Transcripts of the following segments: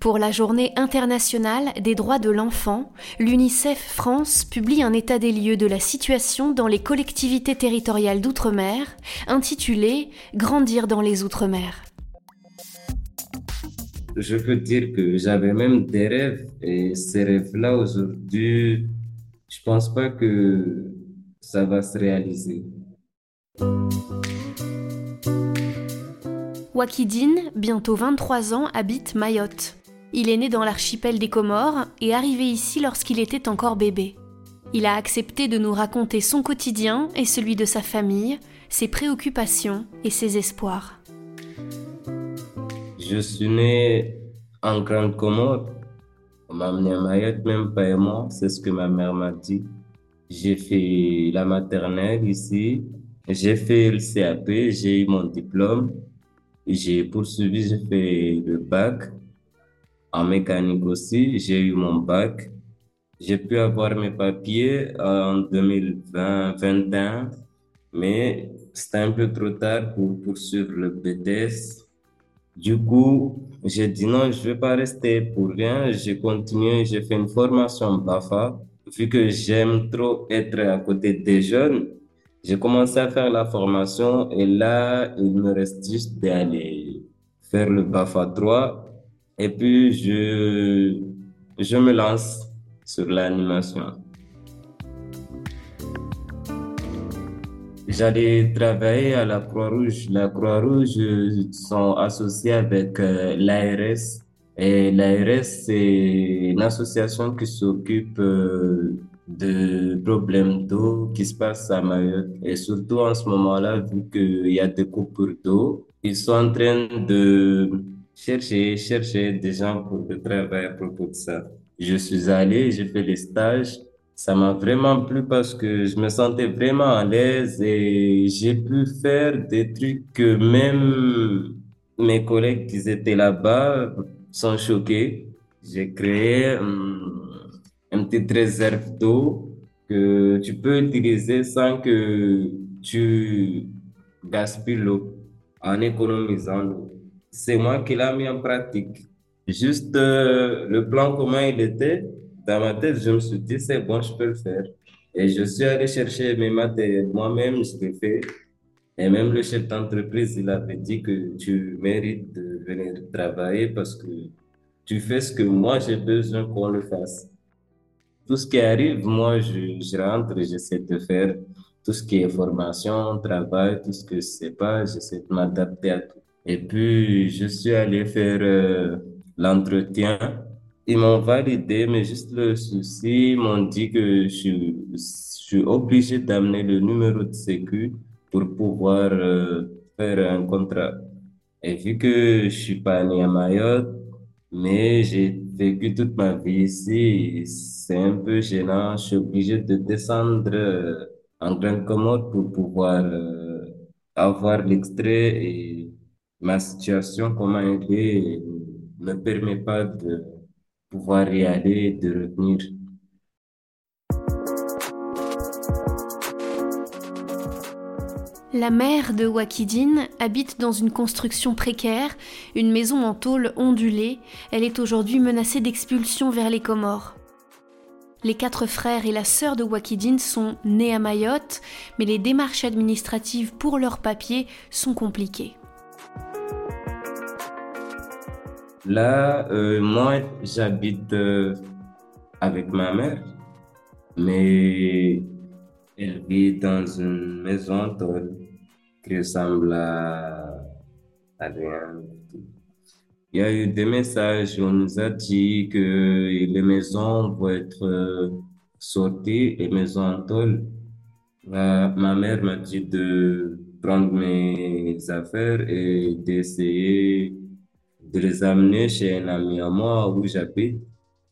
Pour la journée internationale des droits de l'enfant, l'UNICEF France publie un état des lieux de la situation dans les collectivités territoriales d'outre-mer, intitulé Grandir dans les outre-mer. Je peux dire que j'avais même des rêves et ces rêves-là aujourd'hui, je pense pas que ça va se réaliser. Wakidine, bientôt 23 ans, habite Mayotte. Il est né dans l'archipel des Comores et arrivé ici lorsqu'il était encore bébé. Il a accepté de nous raconter son quotidien et celui de sa famille, ses préoccupations et ses espoirs. Je suis né en Grande Comore. On m'a amené à Mayotte, même pas et moi, c'est ce que ma mère m'a dit. J'ai fait la maternelle ici, j'ai fait le CAP, j'ai eu mon diplôme, j'ai poursuivi, j'ai fait le bac en mécanique aussi, j'ai eu mon bac. J'ai pu avoir mes papiers en 2020-2021, mais c'était un peu trop tard pour poursuivre le BTS. Du coup, j'ai dit non, je ne vais pas rester pour rien. J'ai continué, j'ai fait une formation BAFA. Vu que j'aime trop être à côté des jeunes, j'ai commencé à faire la formation et là, il me reste juste d'aller faire le BAFA 3 et puis, je, je me lance sur l'animation. J'allais travailler à la Croix-Rouge. La Croix-Rouge sont associés avec euh, l'ARS. Et l'ARS, c'est une association qui s'occupe euh, de problèmes d'eau qui se passent à Mayotte. Et surtout en ce moment-là, vu qu'il y a des coupures d'eau, ils sont en train de chercher, chercher des gens pour travailler à propos de ça. Je suis allé, j'ai fait les stages. Ça m'a vraiment plu parce que je me sentais vraiment à l'aise et j'ai pu faire des trucs que même mes collègues qui étaient là-bas sont choqués. J'ai créé hum, une petite réserve d'eau que tu peux utiliser sans que tu gaspilles l'eau en économisant l'eau c'est moi qui l'ai mis en pratique. Juste euh, le plan, comment il était, dans ma tête, je me suis dit, c'est bon, je peux le faire. Et je suis allé chercher mes matériels moi-même, je l'ai fait. Et même le chef d'entreprise, il avait dit que tu mérites de venir travailler parce que tu fais ce que moi j'ai besoin qu'on le fasse. Tout ce qui arrive, moi, je, rentre j'essaie de faire tout ce qui est formation, travail, tout ce que je sais pas, j'essaie de m'adapter à tout. Et puis, je suis allé faire euh, l'entretien. Ils m'ont validé, mais juste le souci, ils m'ont dit que je, suis obligé d'amener le numéro de sécu pour pouvoir euh, faire un contrat. Et vu que je suis pas né à Mayotte, mais j'ai vécu toute ma vie ici, c'est un peu gênant. Je suis obligé de descendre euh, en Grande Comore pour pouvoir avoir l'extrait et ma situation, comment elle est, ne me permet pas de pouvoir y aller et de revenir. La mère de Wakidine habite dans une construction précaire, une maison en tôle ondulée. Elle est aujourd'hui menacée d'expulsion vers les Comores. Les quatre frères et la sœur de Wakidine sont nés à Mayotte, mais les démarches administratives pour leurs papiers sont compliquées. Là, euh, moi, j'habite euh, avec ma mère, mais elle vit dans une maison qui ressemble à, rien. Il y a eu des messages, on nous a dit que les maisons vont être euh, sorties, les maisons en tôle. ma mère m'a dit de prendre mes affaires et d'essayer de les amener chez un ami à moi où j'habite,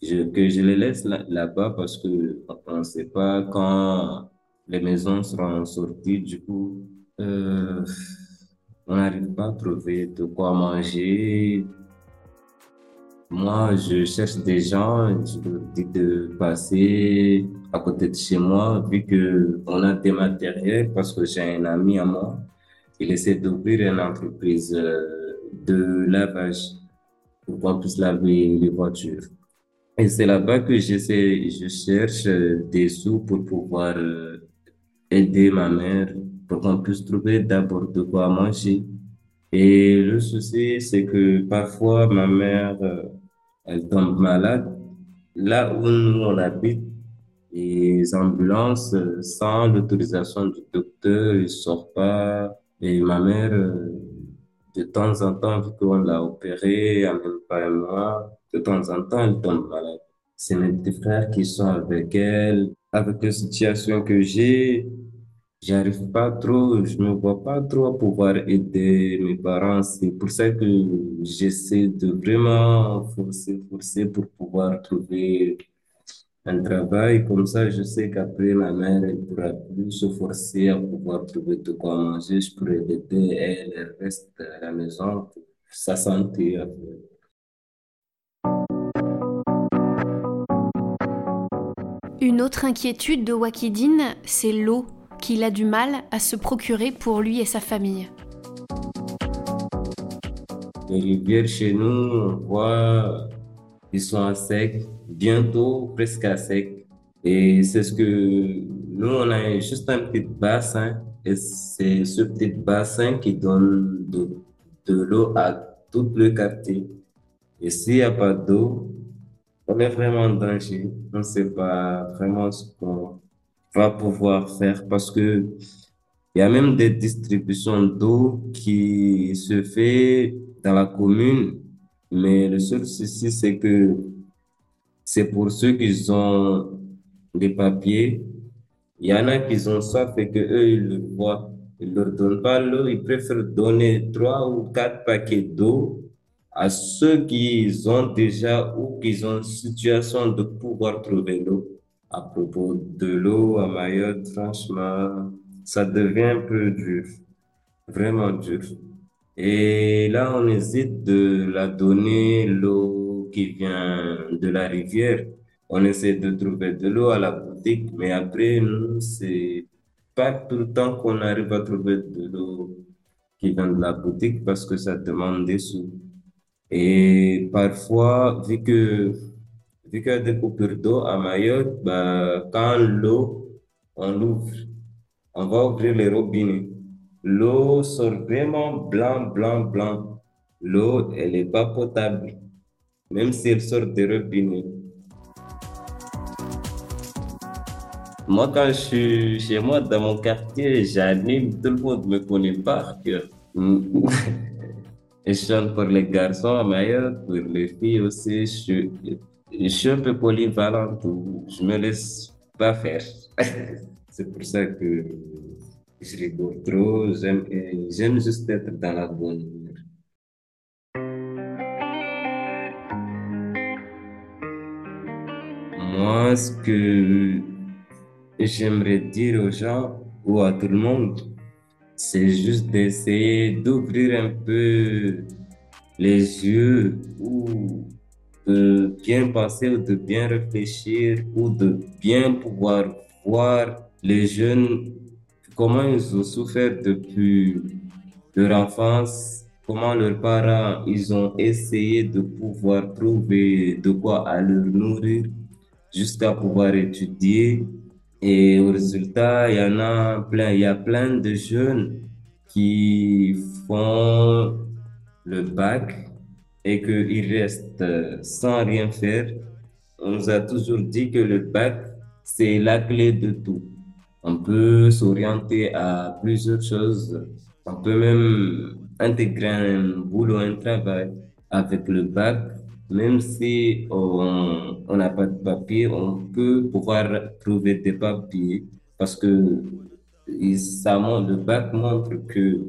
que je les laisse là-bas parce que on ne sait pas quand les maisons seront sorties. Du coup, euh, on n'arrive pas à trouver de quoi manger. Moi, je cherche des gens, je leur dis de passer à côté de chez moi, vu que on a des matériels, parce que j'ai un ami à moi, il essaie d'ouvrir une entreprise. Euh, de lavage. pour qu'on puisse laver les voitures. Et c'est là-bas que j'essaie, je cherche euh, des sous pour pouvoir aider ma mère, pour qu'on puisse trouver d'abord de quoi manger. Et le souci, c'est que parfois ma mère, euh, elle tombe malade. Là où nous on habite, les ambulances, euh, sans l'autorisation du docteur, ils sortent pas. Et ma mère, euh, de temps en temps, vu qu'on l'a opérée, en même pas un mois, de temps en temps, elle tombe malade. C'est mes petits frères qui sont avec elle. Avec la situation que j'ai, j'arrive pas trop, je me vois pas trop pouvoir aider mes parents. C'est pour ça que j'essaie de vraiment forcer, forcer pour pouvoir trouver un travail. Comme ça, je sais qu'après, ma mère, elle pourra plus se forcer à pouvoir trouver de quoi manger. Je pourrais l'aider, elle, elle reste à la maison pour sa santé. Une autre inquiétude de Wakidine, c'est l'eau qu'il a du mal à se procurer pour lui et sa famille. Les rivières chez nous, on voit, ils sont à sec, bientôt presque à sec. Et c'est ce que nous, on a juste un petit bassin. Et c'est ce petit bassin qui donne de, de l'eau à tout le quartier. Et s'il n'y a pas d'eau, on est vraiment en danger. On ne sait pas vraiment ce qu'on va pouvoir faire parce que il y a même des distributions d'eau qui se fait dans la commune, mais le seul souci, c'est que c'est pour ceux qui ont des papiers. Il y en a qui ont soif et que eux, ils le voient. Ils leur donnent pas l'eau, ils préfèrent donner trois ou quatre paquets d'eau à ceux qui ont déjà ou qui ont une situation de pouvoir trouver l'eau. À propos de l'eau à Mayotte, franchement, ça devient un peu dur, vraiment dur. Et là, on hésite de la donner l'eau qui vient de la rivière. On essaie de trouver de l'eau à la boutique, mais après, nous, c'est pas tout le temps qu'on arrive à trouver de l'eau qui vient de la boutique parce que ça demande des sous. Et parfois, vu que, vu qu'il y a des coupures d'eau à Mayotte, bah, quand l'eau, on l'ouvre, on va ouvrir les robinets. L'eau sort vraiment blanc, blanc, blanc. L'eau, elle n'est pas potable, même si elle sort des robinets. Moi, quand je suis chez moi, dans mon quartier, j'anime, tout le monde me connaît par cœur. Je chante pour les garçons à Mayotte, pour les filles aussi. Je, suis- je suis un peu polyvalent, je me laisse pas faire. C'est pour ça que je rigole trop, j'aime, juste être dans la bonne humeur. Moi, ce que j'aimerais dire aux gens ou à tout le monde, c'est juste d'essayer d'ouvrir un peu les yeux ou de bien penser ou de bien réfléchir ou de bien pouvoir voir les jeunes, comment ils ont souffert depuis leur enfance, comment leurs parents, ils ont essayé de pouvoir trouver de quoi à leur nourrir jusqu'à pouvoir étudier. Et au résultat, il y en a plein, il y a plein de jeunes qui font le bac et qu'ils restent euh, sans rien faire. On nous a toujours dit que le bac, c'est la clé de tout. On peut s'orienter à plusieurs choses. On peut même intégrer un boulot, un travail avec le bac. Même si on n'a pas de papier, on peut pouvoir trouver des papiers parce que ça le bac montre que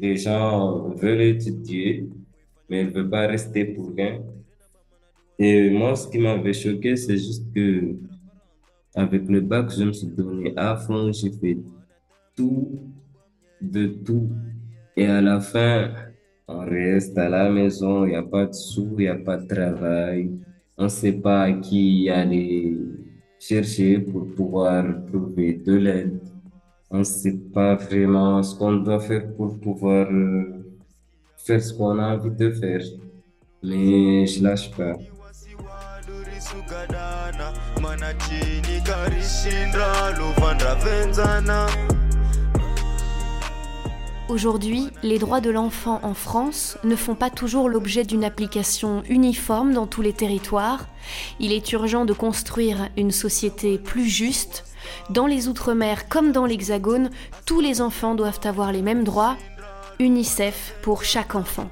les gens veulent étudier, mais ne veulent pas rester pour rien. Et moi, ce qui m'avait choqué, c'est juste que avec le bac, je me suis donné à fond, j'ai fait tout, de tout. Et à la fin, on reste à la maison, il n'y a pas de sous, il n'y a pas de travail. On ne sait pas à qui aller chercher pour pouvoir trouver de l'aide. On ne sait pas vraiment ce qu'on doit faire pour pouvoir euh, faire ce qu'on a envie de faire. Mais je lâche pas. Aujourd'hui, les droits de l'enfant en France ne font pas toujours l'objet d'une application uniforme dans tous les territoires. Il est urgent de construire une société plus juste. Dans les Outre-mer comme dans l'Hexagone, tous les enfants doivent avoir les mêmes droits. UNICEF pour chaque enfant.